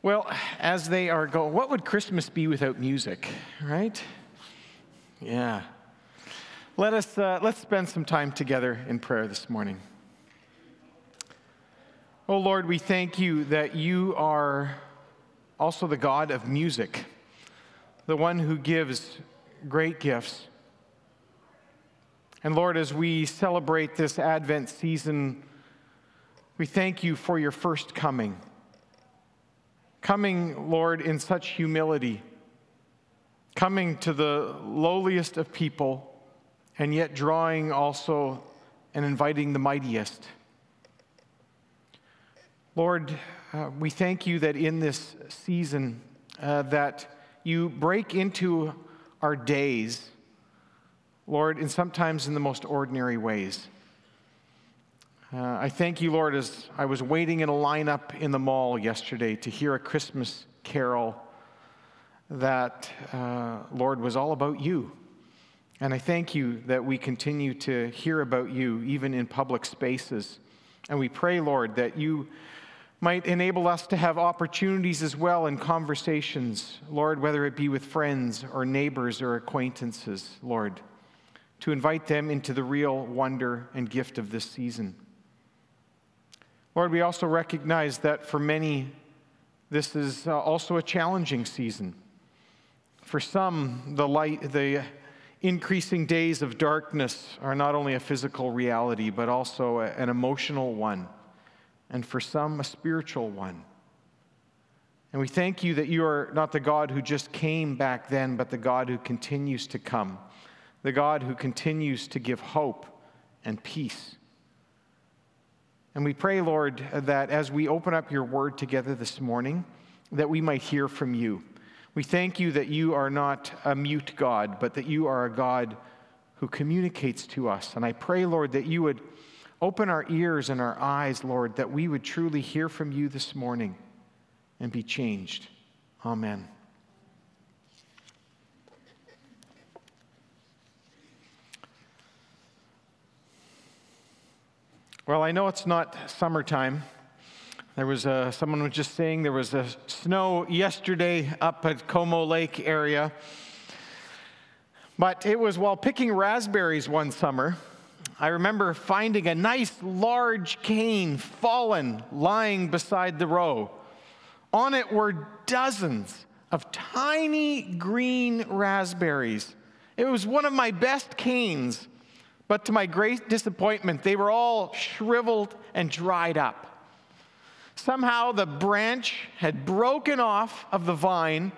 Well, as they are going, what would Christmas be without music, right? Yeah. Let us uh, let's spend some time together in prayer this morning. Oh Lord, we thank you that you are also the God of music, the one who gives great gifts. And Lord, as we celebrate this Advent season, we thank you for your first coming coming, Lord, in such humility, coming to the lowliest of people, and yet drawing also and inviting the mightiest. Lord, uh, we thank you that in this season uh, that you break into our days, Lord, and sometimes in the most ordinary ways. Uh, I thank you, Lord, as I was waiting in a lineup in the mall yesterday to hear a Christmas carol that, uh, Lord, was all about you. And I thank you that we continue to hear about you even in public spaces. And we pray, Lord, that you might enable us to have opportunities as well in conversations, Lord, whether it be with friends or neighbors or acquaintances, Lord, to invite them into the real wonder and gift of this season. Lord, we also recognize that for many, this is uh, also a challenging season. For some, the light, the increasing days of darkness are not only a physical reality, but also an emotional one, and for some, a spiritual one. And we thank you that you are not the God who just came back then, but the God who continues to come, the God who continues to give hope and peace. And we pray, Lord, that as we open up your word together this morning, that we might hear from you. We thank you that you are not a mute God, but that you are a God who communicates to us. And I pray, Lord, that you would open our ears and our eyes, Lord, that we would truly hear from you this morning and be changed. Amen. Well, I know it's not summertime. There was a, someone was just saying there was a snow yesterday up at Como Lake area. But it was while picking raspberries one summer. I remember finding a nice large cane fallen lying beside the row. On it were dozens of tiny green raspberries. It was one of my best canes. But to my great disappointment, they were all shriveled and dried up. Somehow the branch had broken off of the vine,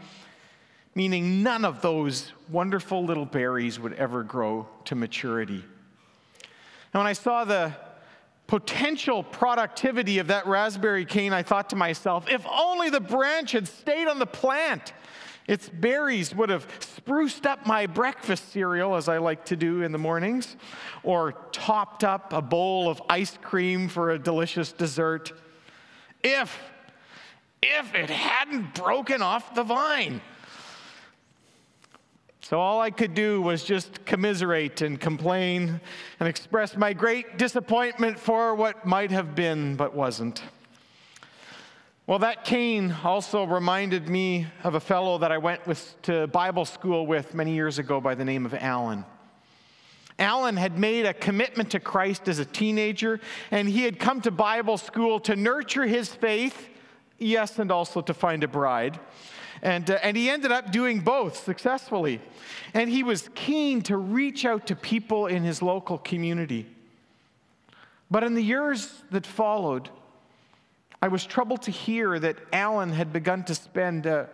meaning none of those wonderful little berries would ever grow to maturity. And when I saw the potential productivity of that raspberry cane, I thought to myself, if only the branch had stayed on the plant. Its berries would have spruced up my breakfast cereal, as I like to do in the mornings, or topped up a bowl of ice cream for a delicious dessert. If, if it hadn't broken off the vine. So all I could do was just commiserate and complain and express my great disappointment for what might have been but wasn't. Well, that cane also reminded me of a fellow that I went with, to Bible school with many years ago by the name of Alan. Alan had made a commitment to Christ as a teenager, and he had come to Bible school to nurture his faith, yes, and also to find a bride. And, uh, and he ended up doing both successfully. And he was keen to reach out to people in his local community. But in the years that followed, I was troubled to hear that Alan had begun to spend uh,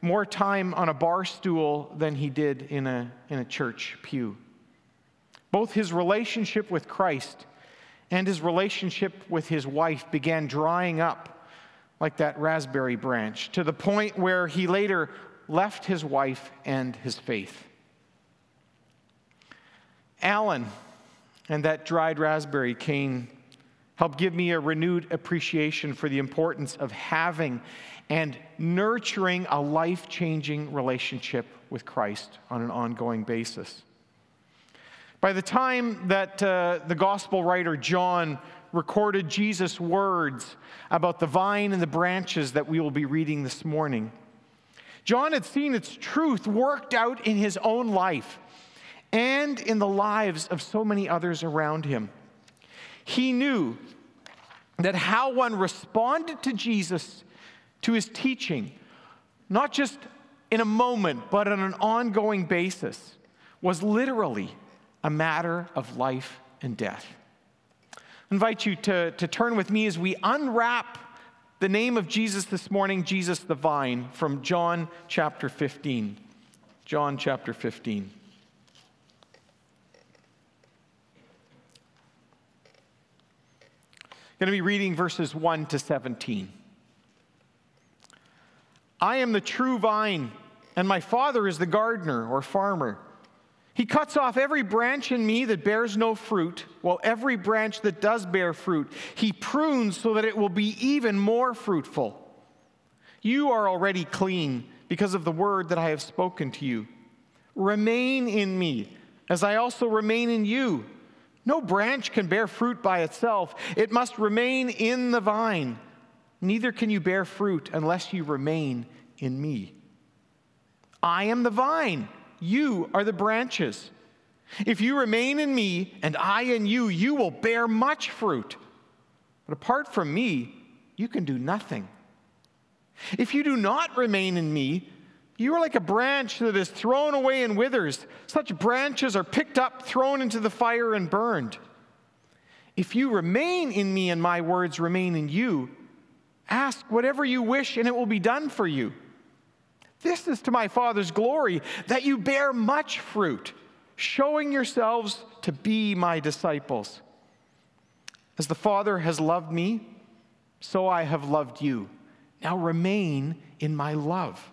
more time on a bar stool than he did in a, in a church pew. Both his relationship with Christ and his relationship with his wife began drying up like that raspberry branch to the point where he later left his wife and his faith. Alan and that dried raspberry cane Help give me a renewed appreciation for the importance of having and nurturing a life changing relationship with Christ on an ongoing basis. By the time that uh, the gospel writer John recorded Jesus' words about the vine and the branches that we will be reading this morning. John had seen its truth worked out in his own life and in the lives of so many others around him. He knew that how one responded to Jesus, to his teaching, not just in a moment, but on an ongoing basis, was literally a matter of life and death. I invite you to, to turn with me as we unwrap the name of Jesus this morning, Jesus the vine, from John chapter 15. John chapter 15. Going to be reading verses 1 to 17. I am the true vine, and my Father is the gardener or farmer. He cuts off every branch in me that bears no fruit, while every branch that does bear fruit, he prunes so that it will be even more fruitful. You are already clean because of the word that I have spoken to you. Remain in me, as I also remain in you. No branch can bear fruit by itself, it must remain in the vine. Neither can you bear fruit unless you remain in me. I am the vine, you are the branches. If you remain in me and I in you, you will bear much fruit. But apart from me, you can do nothing. If you do not remain in me, you are like a branch that is thrown away and withers. Such branches are picked up, thrown into the fire, and burned. If you remain in me and my words remain in you, ask whatever you wish and it will be done for you. This is to my Father's glory that you bear much fruit, showing yourselves to be my disciples. As the Father has loved me, so I have loved you. Now remain in my love.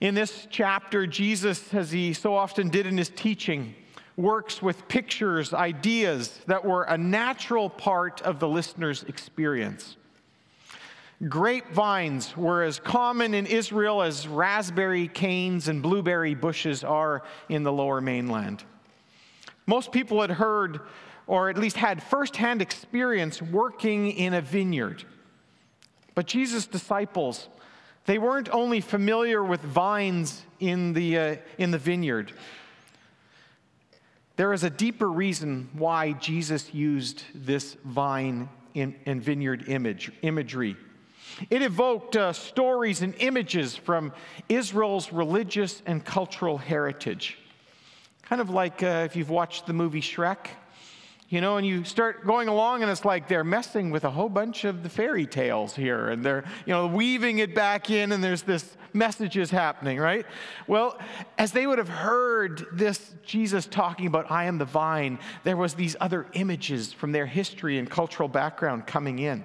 In this chapter, Jesus, as he so often did in his teaching, works with pictures, ideas that were a natural part of the listener's experience. Grapevines were as common in Israel as raspberry canes and blueberry bushes are in the lower mainland. Most people had heard or at least had firsthand experience working in a vineyard. But Jesus' disciples, they weren't only familiar with vines in the, uh, in the vineyard. There is a deeper reason why Jesus used this vine in, in vineyard image, imagery. It evoked uh, stories and images from Israel's religious and cultural heritage. Kind of like uh, if you've watched the movie Shrek, you know, and you start going along, and it's like they're messing with a whole bunch of the fairy tales here, and they're, you know, weaving it back in, and there's this messages happening, right? Well, as they would have heard this Jesus talking about, I am the vine, there was these other images from their history and cultural background coming in.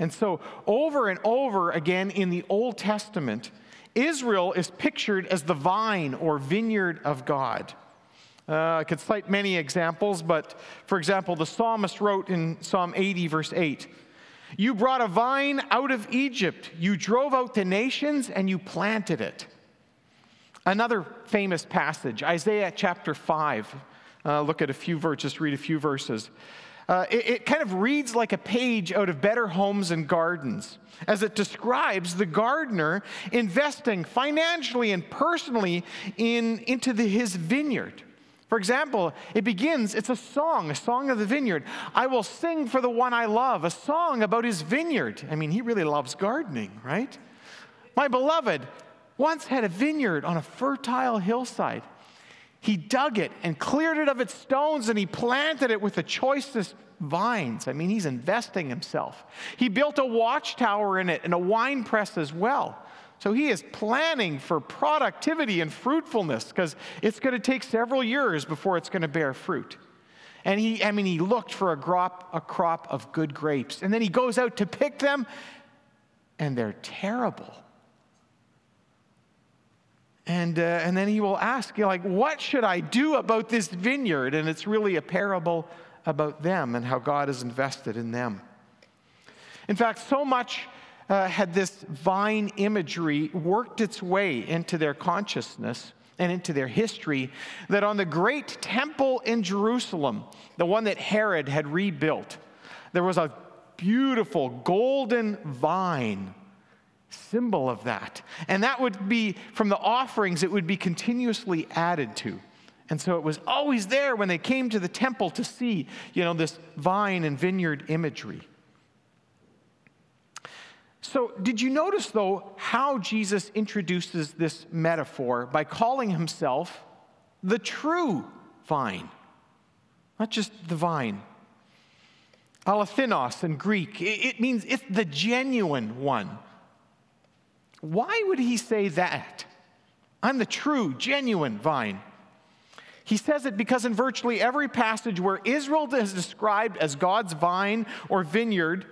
And so, over and over again in the Old Testament, Israel is pictured as the vine or vineyard of God. Uh, I could cite many examples, but for example, the psalmist wrote in Psalm 80, verse 8 You brought a vine out of Egypt, you drove out the nations, and you planted it. Another famous passage, Isaiah chapter 5. Uh, look at a few verses, just read a few verses. Uh, it, it, kind of reads like a page out of Better Homes and Gardens as it describes the gardener investing financially and personally in, into the, his vineyard For example, it begins, it's a song, a song of the vineyard. I will sing for the one I love, a song about his vineyard. I mean, he really loves gardening, right? My beloved once had a vineyard on a fertile hillside. He dug it and cleared it of its stones and he planted it with the choicest vines. I mean, he's investing himself. He built a watchtower in it and a wine press as well. So he is planning for productivity and fruitfulness because it's going to take several years before it's going to bear fruit. And he, I mean, he looked for a crop, a crop of good grapes. And then he goes out to pick them, and they're terrible. And, uh, and then he will ask, you like, what should I do about this vineyard? And it's really a parable about them and how God is invested in them. In fact, so much uh, had this vine imagery worked its way into their consciousness and into their history that on the great temple in Jerusalem, the one that Herod had rebuilt, there was a beautiful golden vine symbol of that. And that would be from the offerings, it would be continuously added to. And so it was always there when they came to the temple to see, you know, this vine and vineyard imagery. So, did you notice, though, how Jesus introduces this metaphor by calling himself the true vine? Not just the vine. Alethinos in Greek, it means it's the genuine one. Why would he say that? I'm the true, genuine vine. He says it because in virtually every passage where Israel is described as God's vine or vineyard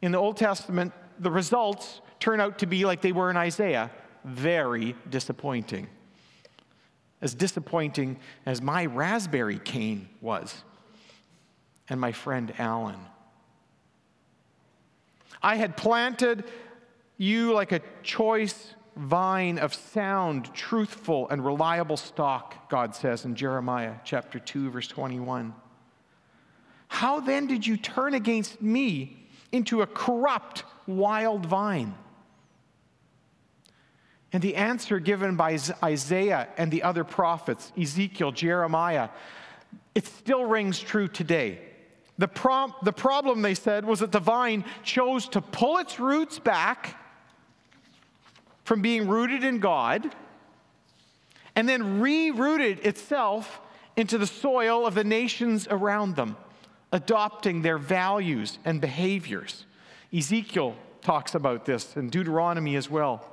in the Old Testament, the results turn out to be like they were in Isaiah very disappointing. As disappointing as my raspberry cane was, and my friend Alan. I had planted you like a choice vine of sound, truthful, and reliable stock, God says in Jeremiah chapter 2, verse 21. How then did you turn against me into a corrupt, wild vine? And the answer given by Isaiah and the other prophets, Ezekiel, Jeremiah, it still rings true today. The, the problem, they said, was that the vine chose to pull its roots back from being rooted in God and then rerouted itself into the soil of the nations around them, adopting their values and behaviors. Ezekiel talks about this in Deuteronomy as well.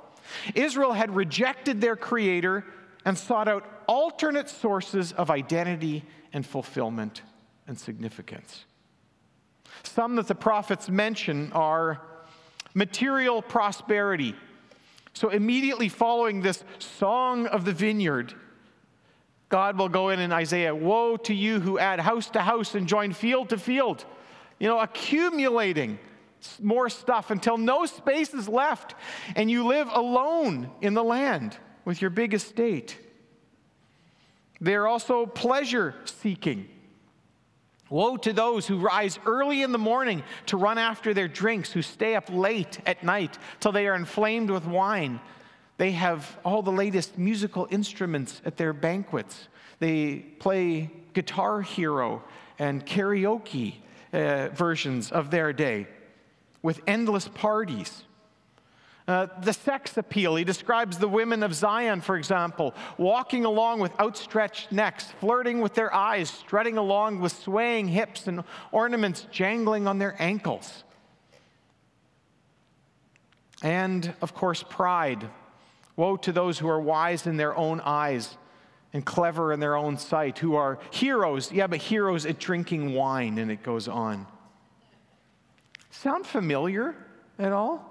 Israel had rejected their creator and sought out alternate sources of identity and fulfillment and significance. Some that the prophets mention are material prosperity. So, immediately following this song of the vineyard, God will go in in Isaiah Woe to you who add house to house and join field to field, you know, accumulating more stuff until no space is left and you live alone in the land with your big estate. They're also pleasure seeking. Woe to those who rise early in the morning to run after their drinks, who stay up late at night till they are inflamed with wine. They have all the latest musical instruments at their banquets. They play Guitar Hero and karaoke uh, versions of their day with endless parties. Uh, the sex appeal, he describes the women of Zion, for example, walking along with outstretched necks, flirting with their eyes, strutting along with swaying hips and ornaments jangling on their ankles. And, of course, pride. Woe to those who are wise in their own eyes and clever in their own sight, who are heroes, yeah, but heroes at drinking wine, and it goes on. Sound familiar at all?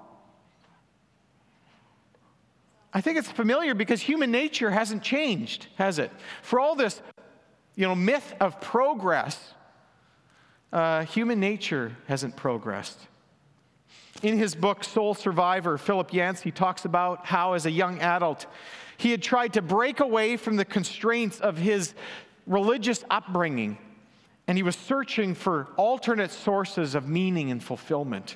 I think it's familiar because human nature hasn't changed, has it? For all this, you know, myth of progress, uh, human nature hasn't progressed. In his book, Soul Survivor, Philip Yancey talks about how, as a young adult, he had tried to break away from the constraints of his religious upbringing, and he was searching for alternate sources of meaning and fulfillment.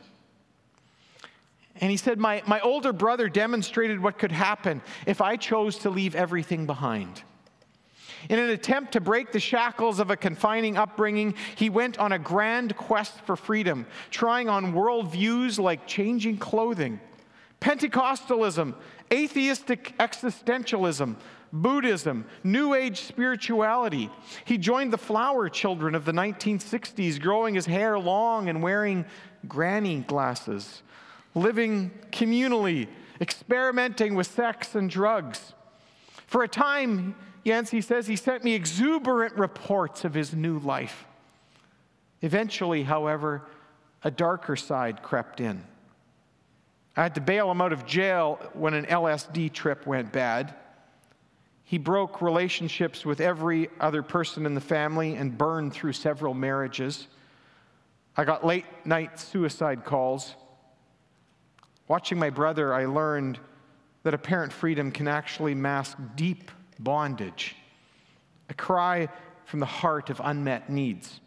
And he said, my, my older brother demonstrated what could happen if I chose to leave everything behind. In an attempt to break the shackles of a confining upbringing, he went on a grand quest for freedom, trying on worldviews like changing clothing, Pentecostalism, atheistic existentialism, Buddhism, New Age spirituality. He joined the flower children of the 1960s, growing his hair long and wearing granny glasses, living communally, experimenting with sex and drugs. For a time, Yancey says he sent me exuberant reports of his new life. Eventually, however, a darker side crept in. I had to bail him out of jail when an LSD trip went bad. He broke relationships with every other person in the family and burned through several marriages. I got late night suicide calls. Watching my brother, I learned that apparent freedom can actually mask deep bondage, a cry from the heart of unmet needs.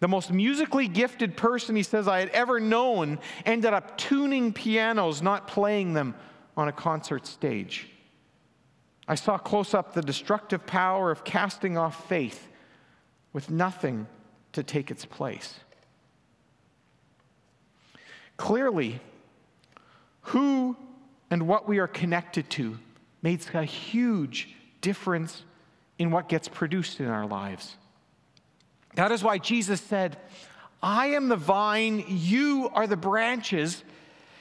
The most musically gifted person, he says, I had ever known ended up tuning pianos, not playing them on a concert stage. I saw close up the destructive power of casting off faith with nothing to take its place. Clearly, who and what we are connected to makes a huge difference in what gets produced in our lives. That is why Jesus said, I am the vine, you are the branches.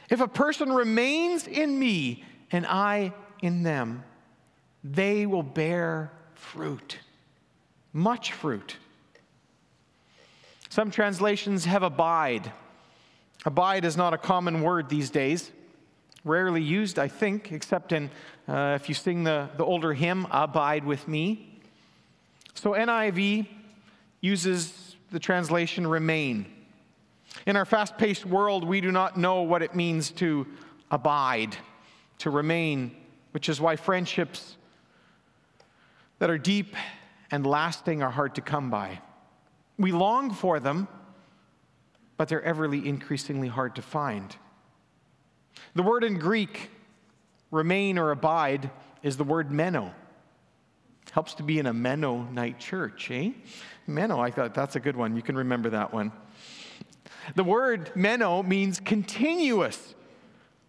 If a person remains in me and I in them, they will bear fruit, much fruit. Some translations have abide. Abide is not a common word these days, rarely used, I think, except in uh, if you sing the, the older hymn, Abide with Me. So NIV uses the translation remain. In our fast paced world, we do not know what it means to abide, to remain, which is why friendships that are deep and lasting are hard to come by. We long for them, but they're everly increasingly hard to find. The word in Greek, remain or abide, is the word meno. Helps to be in a Mennonite church, eh? Meno, I thought that's a good one. You can remember that one. The word meno means continuous,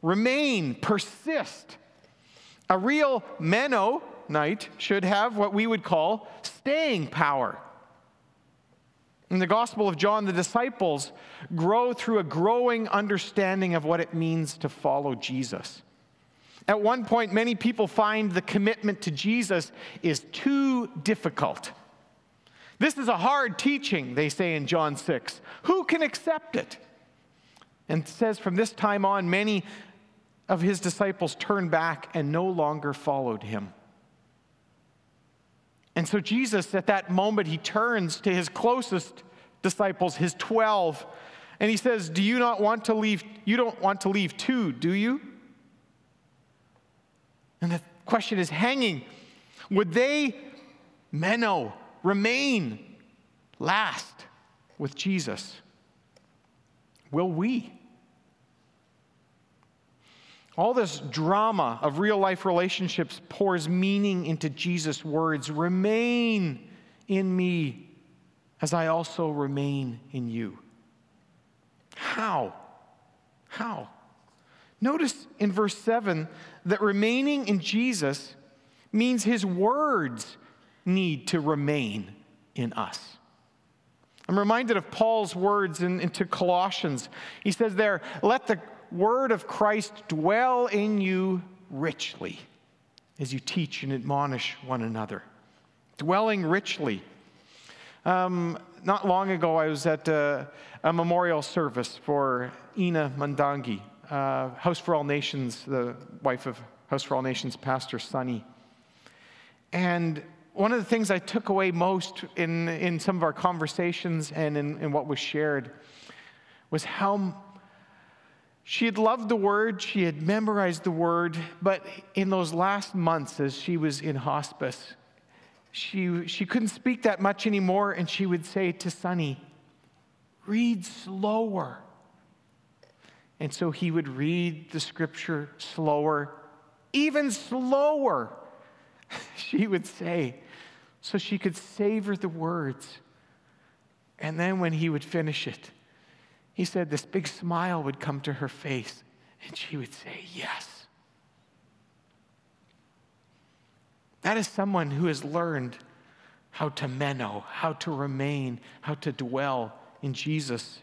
remain, persist. A real meno night should have what we would call staying power. In the Gospel of John, the disciples grow through a growing understanding of what it means to follow Jesus. At one point, many people find the commitment to Jesus is too difficult. This is a hard teaching, they say in John 6. Who can accept it? And says from this time on, many of his disciples turned back and no longer followed him. And so Jesus, at that moment, he turns to his closest disciples, his 12, and he says, Do you not want to leave? You don't want to leave too, do you? And the question is hanging. Would they, meno, remain, last with Jesus? Will we? All this drama of real life relationships pours meaning into Jesus' words Remain in me as I also remain in you. How? How? Notice in verse 7 that remaining in Jesus means his words need to remain in us. I'm reminded of Paul's words in, into Colossians. He says there, Let the word of Christ dwell in you richly as you teach and admonish one another. Dwelling richly. Um, not long ago, I was at a, a memorial service for Ina Mandangi, uh, House for All Nations, the wife of House for All Nations Pastor Sonny. And one of the things I took away most in, in some of our conversations and in, in what was shared was how she had loved the word, she had memorized the word, but in those last months as she was in hospice, she, she couldn't speak that much anymore, and she would say to Sonny, Read slower. And so he would read the scripture slower, even slower. she would say, so she could savor the words. And then when he would finish it, he said this big smile would come to her face, and she would say, Yes. That is someone who has learned how to meno, how to remain, how to dwell in Jesus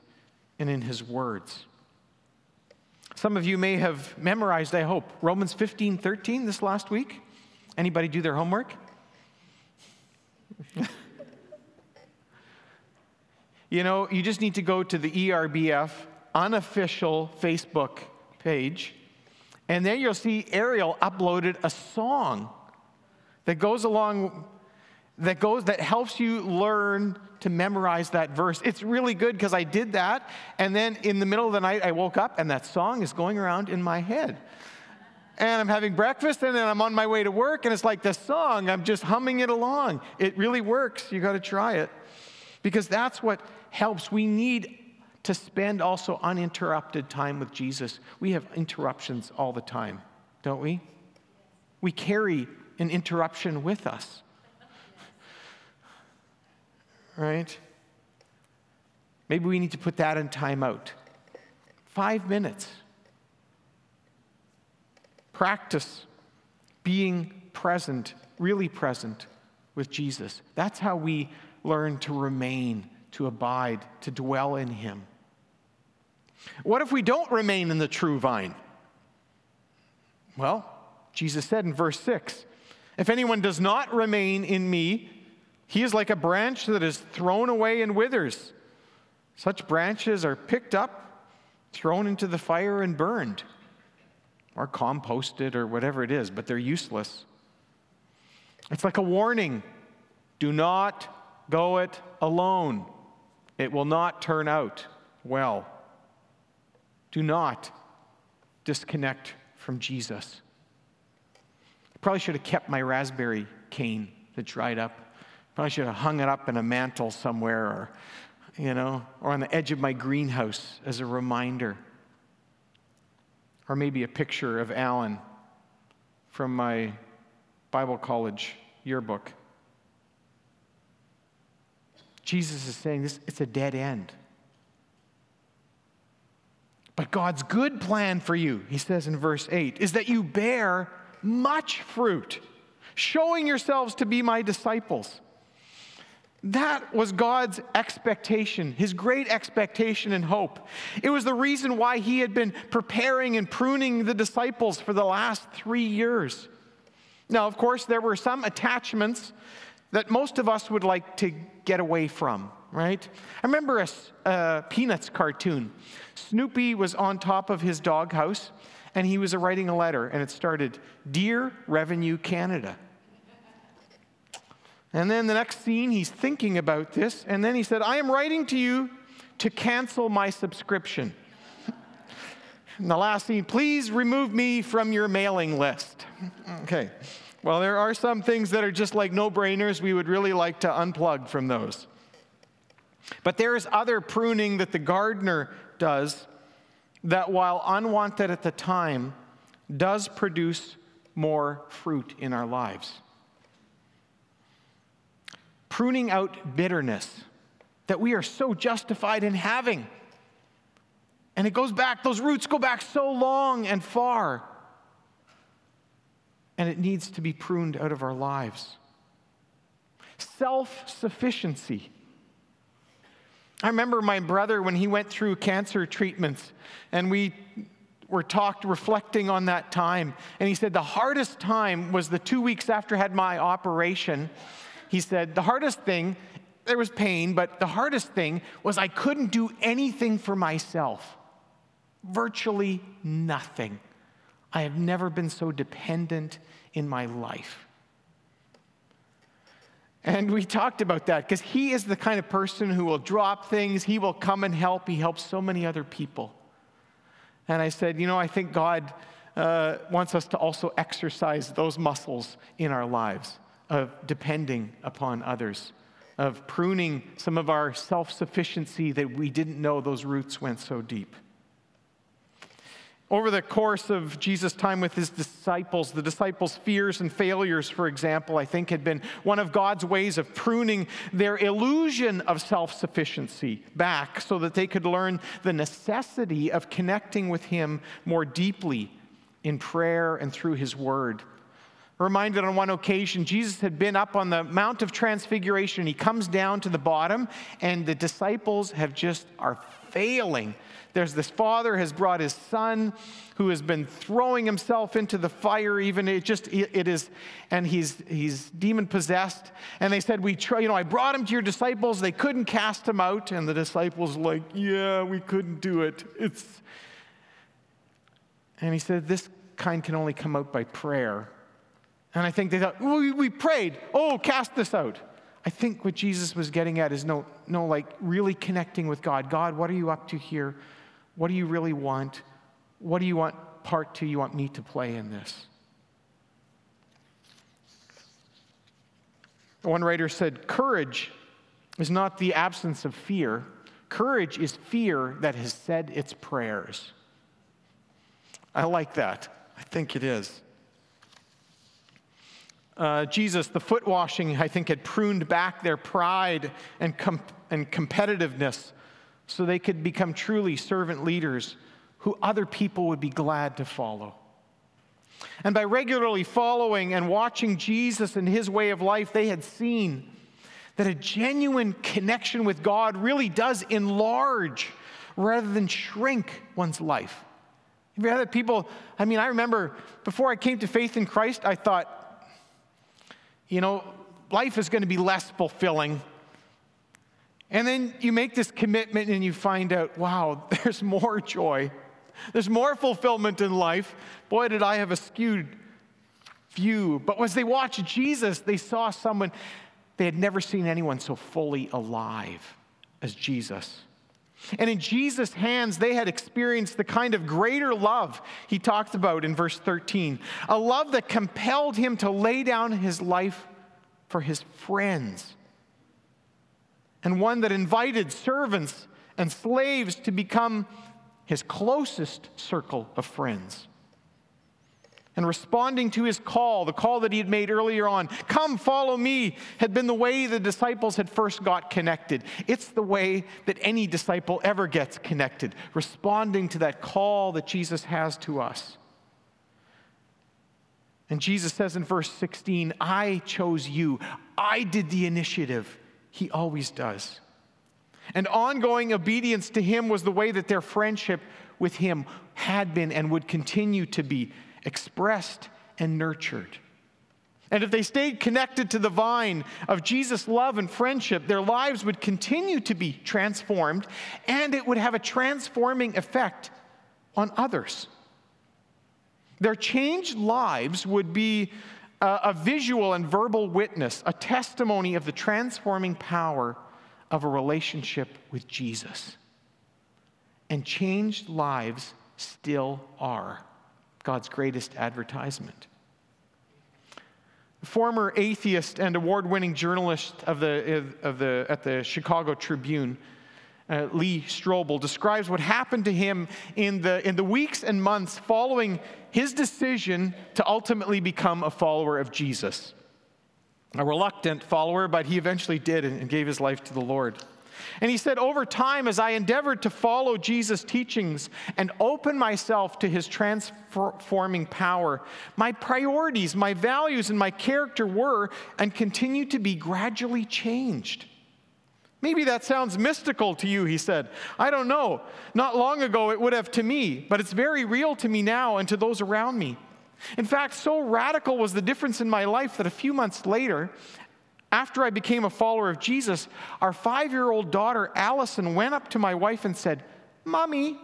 and in his words. Some of you may have memorized, I hope, Romans 15, 13 this last week. Anybody do their homework? you know, you just need to go to the ERBF unofficial Facebook page, and there you'll see Ariel uploaded a song that goes along that goes that helps you learn to memorize that verse. It's really good because I did that and then in the middle of the night I woke up and that song is going around in my head. And I'm having breakfast and then I'm on my way to work and it's like the song, I'm just humming it along. It really works. You got to try it. Because that's what helps. We need to spend also uninterrupted time with Jesus. We have interruptions all the time, don't we? We carry an interruption with us right? Maybe we need to put that in timeout. Five minutes. Practice being present, really present with Jesus. That's how we learn to remain, to abide, to dwell in Him. What if we don't remain in the true vine? Well, Jesus said in verse 6 If anyone does not remain in me, he is like a branch that is thrown away and withers. Such branches are picked up, thrown into the fire, and burned, or composted, or whatever it is, but they're useless. It's like a warning do not go it alone, it will not turn out well. Do not disconnect from Jesus. I probably should have kept my raspberry cane that dried up. Probably should have hung it up in a mantle somewhere or, you know, or on the edge of my greenhouse as a reminder. Or maybe a picture of Alan from my Bible college yearbook. Jesus is saying this it's a dead end. But God's good plan for you, he says in verse 8, is that you bear much fruit, showing yourselves to be my disciples. That was God's expectation, his great expectation and hope. It was the reason why he had been preparing and pruning the disciples for the last three years. Now, of course, there were some attachments that most of us would like to get away from, right? I remember a, a Peanuts cartoon. Snoopy was on top of his doghouse and he was writing a letter, and it started Dear Revenue Canada. And then the next scene, he's thinking about this. And then he said, I am writing to you to cancel my subscription. In the last scene, please remove me from your mailing list. Okay. Well, there are some things that are just like no brainers. We would really like to unplug from those. But there is other pruning that the gardener does that, while unwanted at the time, does produce more fruit in our lives pruning out bitterness that we are so justified in having. And it goes back, those roots go back so long and far. And it needs to be pruned out of our lives. Self sufficiency. I remember my brother when he went through cancer treatments, and we were talked reflecting on that time. And he said the hardest time was the two weeks after I had my operation he said, The hardest thing, there was pain, but the hardest thing was I couldn't do anything for myself. Virtually nothing. I have never been so dependent in my life. And we talked about that because he is the kind of person who will drop things, he will come and help. He helps so many other people. And I said, You know, I think God uh, wants us to also exercise those muscles in our lives of depending upon others, of pruning some of our self sufficiency that we didn't know those roots went so deep. Over the course of Jesus' time with his disciples, the disciples' fears and failures, for example, I think had been one of God's ways of pruning their illusion of self sufficiency back so that they could learn the necessity of connecting with him more deeply in prayer and through his word. Reminded on one occasion, Jesus had been up on the Mount of Transfiguration. He comes down to the bottom, and the disciples have just are failing there's this father has brought his son who has been throwing himself into the fire, even it just, it is, and he's, he's demon possessed. And they said, we try, you know, I brought him to your disciples. They couldn't cast him out. And the disciples like, yeah, we couldn't do it. It's, and he said, this kind can only come out by prayer. And I think they thought, we, we prayed. Oh, cast this out. I think what Jesus was getting at is no, no, like really connecting with God. God, what are you up to here? What do you really want? What do you want part two you want me to play in this? One writer said, Courage is not the absence of fear. Courage is fear that has said its prayers. I like that. I think it is. Uh, Jesus, the foot washing, I think, had pruned back their pride and, com- and competitiveness so they could become truly servant leaders who other people would be glad to follow. And by regularly following and watching Jesus and his way of life, they had seen that a genuine connection with God really does enlarge rather than shrink one's life. You had people? I mean, I remember before I came to faith in Christ, I thought, you know, life is going to be less fulfilling and then you make this commitment and you find out, wow, there's more joy. There's more fulfillment in life. Boy, did I have a skewed view. But as they watched Jesus, they saw someone, they had never seen anyone so fully alive as Jesus. And in Jesus' hands, they had experienced the kind of greater love he talks about in verse 13 a love that compelled him to lay down his life for his friends and one that invited servants and slaves to become his closest circle of friends. And responding to his call, the call that he had made earlier on, come follow me, had been the way the disciples had first got connected. It's the way that any disciple ever gets connected, responding to that call that Jesus has to us. And Jesus says in verse 16, I chose you, I did the initiative. He always does. And ongoing obedience to Him was the way that their friendship with Him had been and would continue to be expressed and nurtured. And if they stayed connected to the vine of Jesus' love and friendship, their lives would continue to be transformed and it would have a transforming effect on others. Their changed lives would be a visual and verbal witness, a testimony of the transforming power of a relationship with Jesus. And changed lives still are God's greatest advertisement. Former atheist and award winning journalist of the, of the, at the Chicago Tribune, uh, Lee Strobel, describes what happened to him in the, in the weeks and months following his decision to ultimately become a follower of Jesus. A reluctant follower, but he eventually did and gave his life to the Lord. And he said, Over time, as I endeavored to follow Jesus' teachings and open myself to his transforming power, my priorities, my values, and my character were and continue to be gradually changed. Maybe that sounds mystical to you, he said. I don't know. Not long ago it would have to me, but it's very real to me now and to those around me. In fact, so radical was the difference in my life that a few months later, after I became a follower of Jesus, our five year old daughter, Alison, went up to my wife and said, Mommy,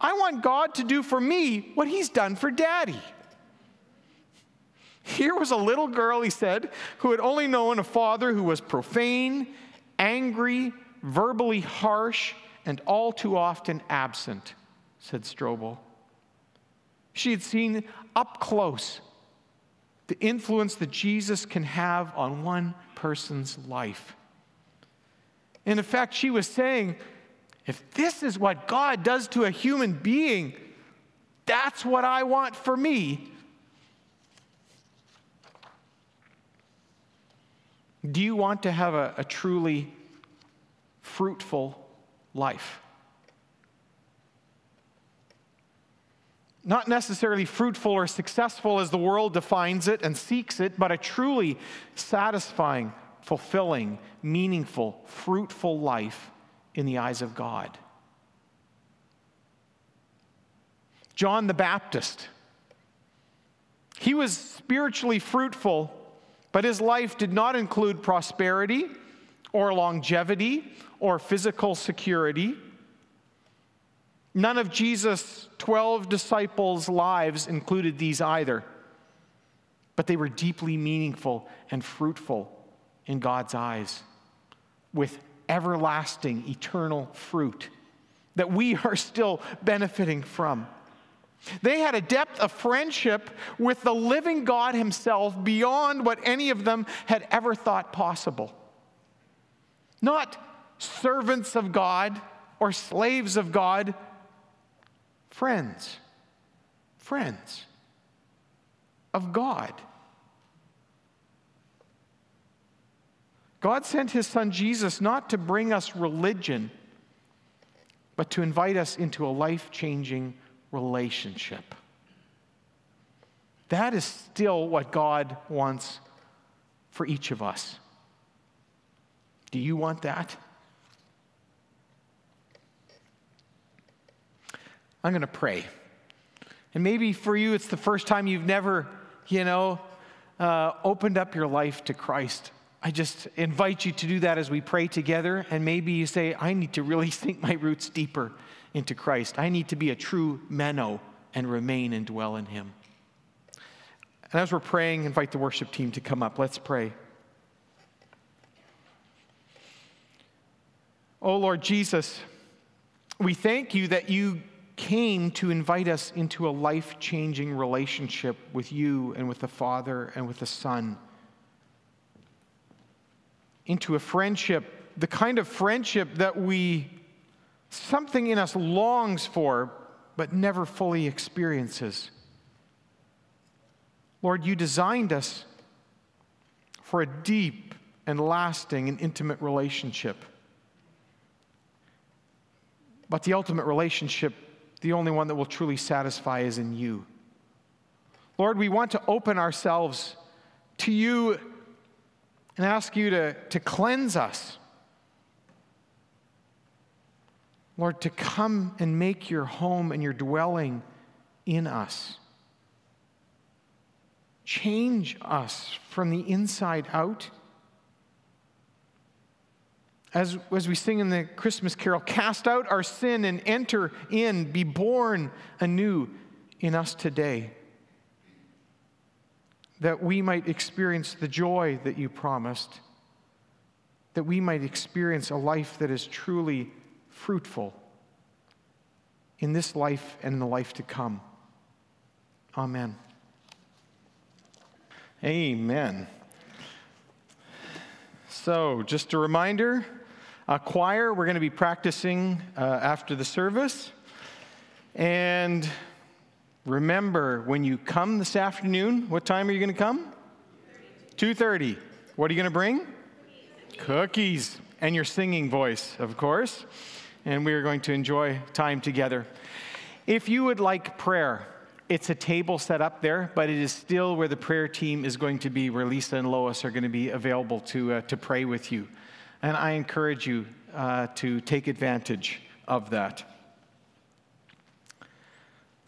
I want God to do for me what He's done for Daddy. Here was a little girl, he said, who had only known a father who was profane angry, verbally harsh, and all too often absent, said Strobel. She had seen up close the influence that Jesus can have on one person's life. In effect, she was saying, if this is what God does to a human being, That's what I want for me. Do you want to have a, a truly fruitful life? Not necessarily fruitful or successful as the world defines it and seeks it, but a truly satisfying, fulfilling, meaningful, fruitful life in the eyes of God. John the Baptist, he was spiritually fruitful but his life did not include prosperity or longevity or physical security. None of Jesus' 12 disciples' lives included these either, but they were deeply meaningful and fruitful in God's eyes with everlasting, eternal fruit that we are still benefiting from. They had a depth of friendship with the living God Himself beyond what any of them had ever thought possible. Not servants of God or slaves of God, friends. Friends of God. God sent His Son Jesus not to bring us religion, but to invite us into a life changing relationship. That is still what God wants for each of us. Do you want that? I'm going to pray. And maybe for you, it's the first time you've never, you know, uh, opened up your life to Christ. I just invite you to do that as we pray together. And maybe you say, I need to really sink my roots deeper into Christ. I need to be a true Menno and remain and dwell in Him. And as we're praying, invite the worship team to come up. Let's pray. Oh Lord Jesus, we thank you that you came to invite us into a life changing relationship with you and with the Father and with the Son. Into a friendship, the kind of friendship that we something in us longs for, but never fully experiences. Lord, you designed us for a deep and lasting and intimate relationship. But the ultimate relationship, the only one that will truly satisfy, is in you. Lord, we want to open ourselves to you and ask you to, to cleanse us Lord, to come and make your home and your dwelling in us. Change us from the inside out. As, as we sing in the Christmas carol, cast out our sin and enter in, be born anew in us today. That we might experience the joy that you promised, that we might experience a life that is truly fruitful in this life and in the life to come. Amen. Amen. So, just a reminder a choir, we're going to be practicing uh, after the service. And remember, when you come this afternoon, what time are you going to come? 2:30. What are you going to bring? Cookies. Cookies. And your singing voice, of course and we are going to enjoy time together. If you would like prayer, it's a table set up there, but it is still where the prayer team is going to be, where Lisa and Lois are going to be available to, uh, to pray with you. And I encourage you uh, to take advantage of that.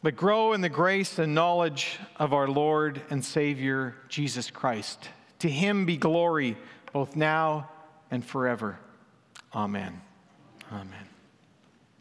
But grow in the grace and knowledge of our Lord and Savior, Jesus Christ. To him be glory both now and forever. Amen. Amen.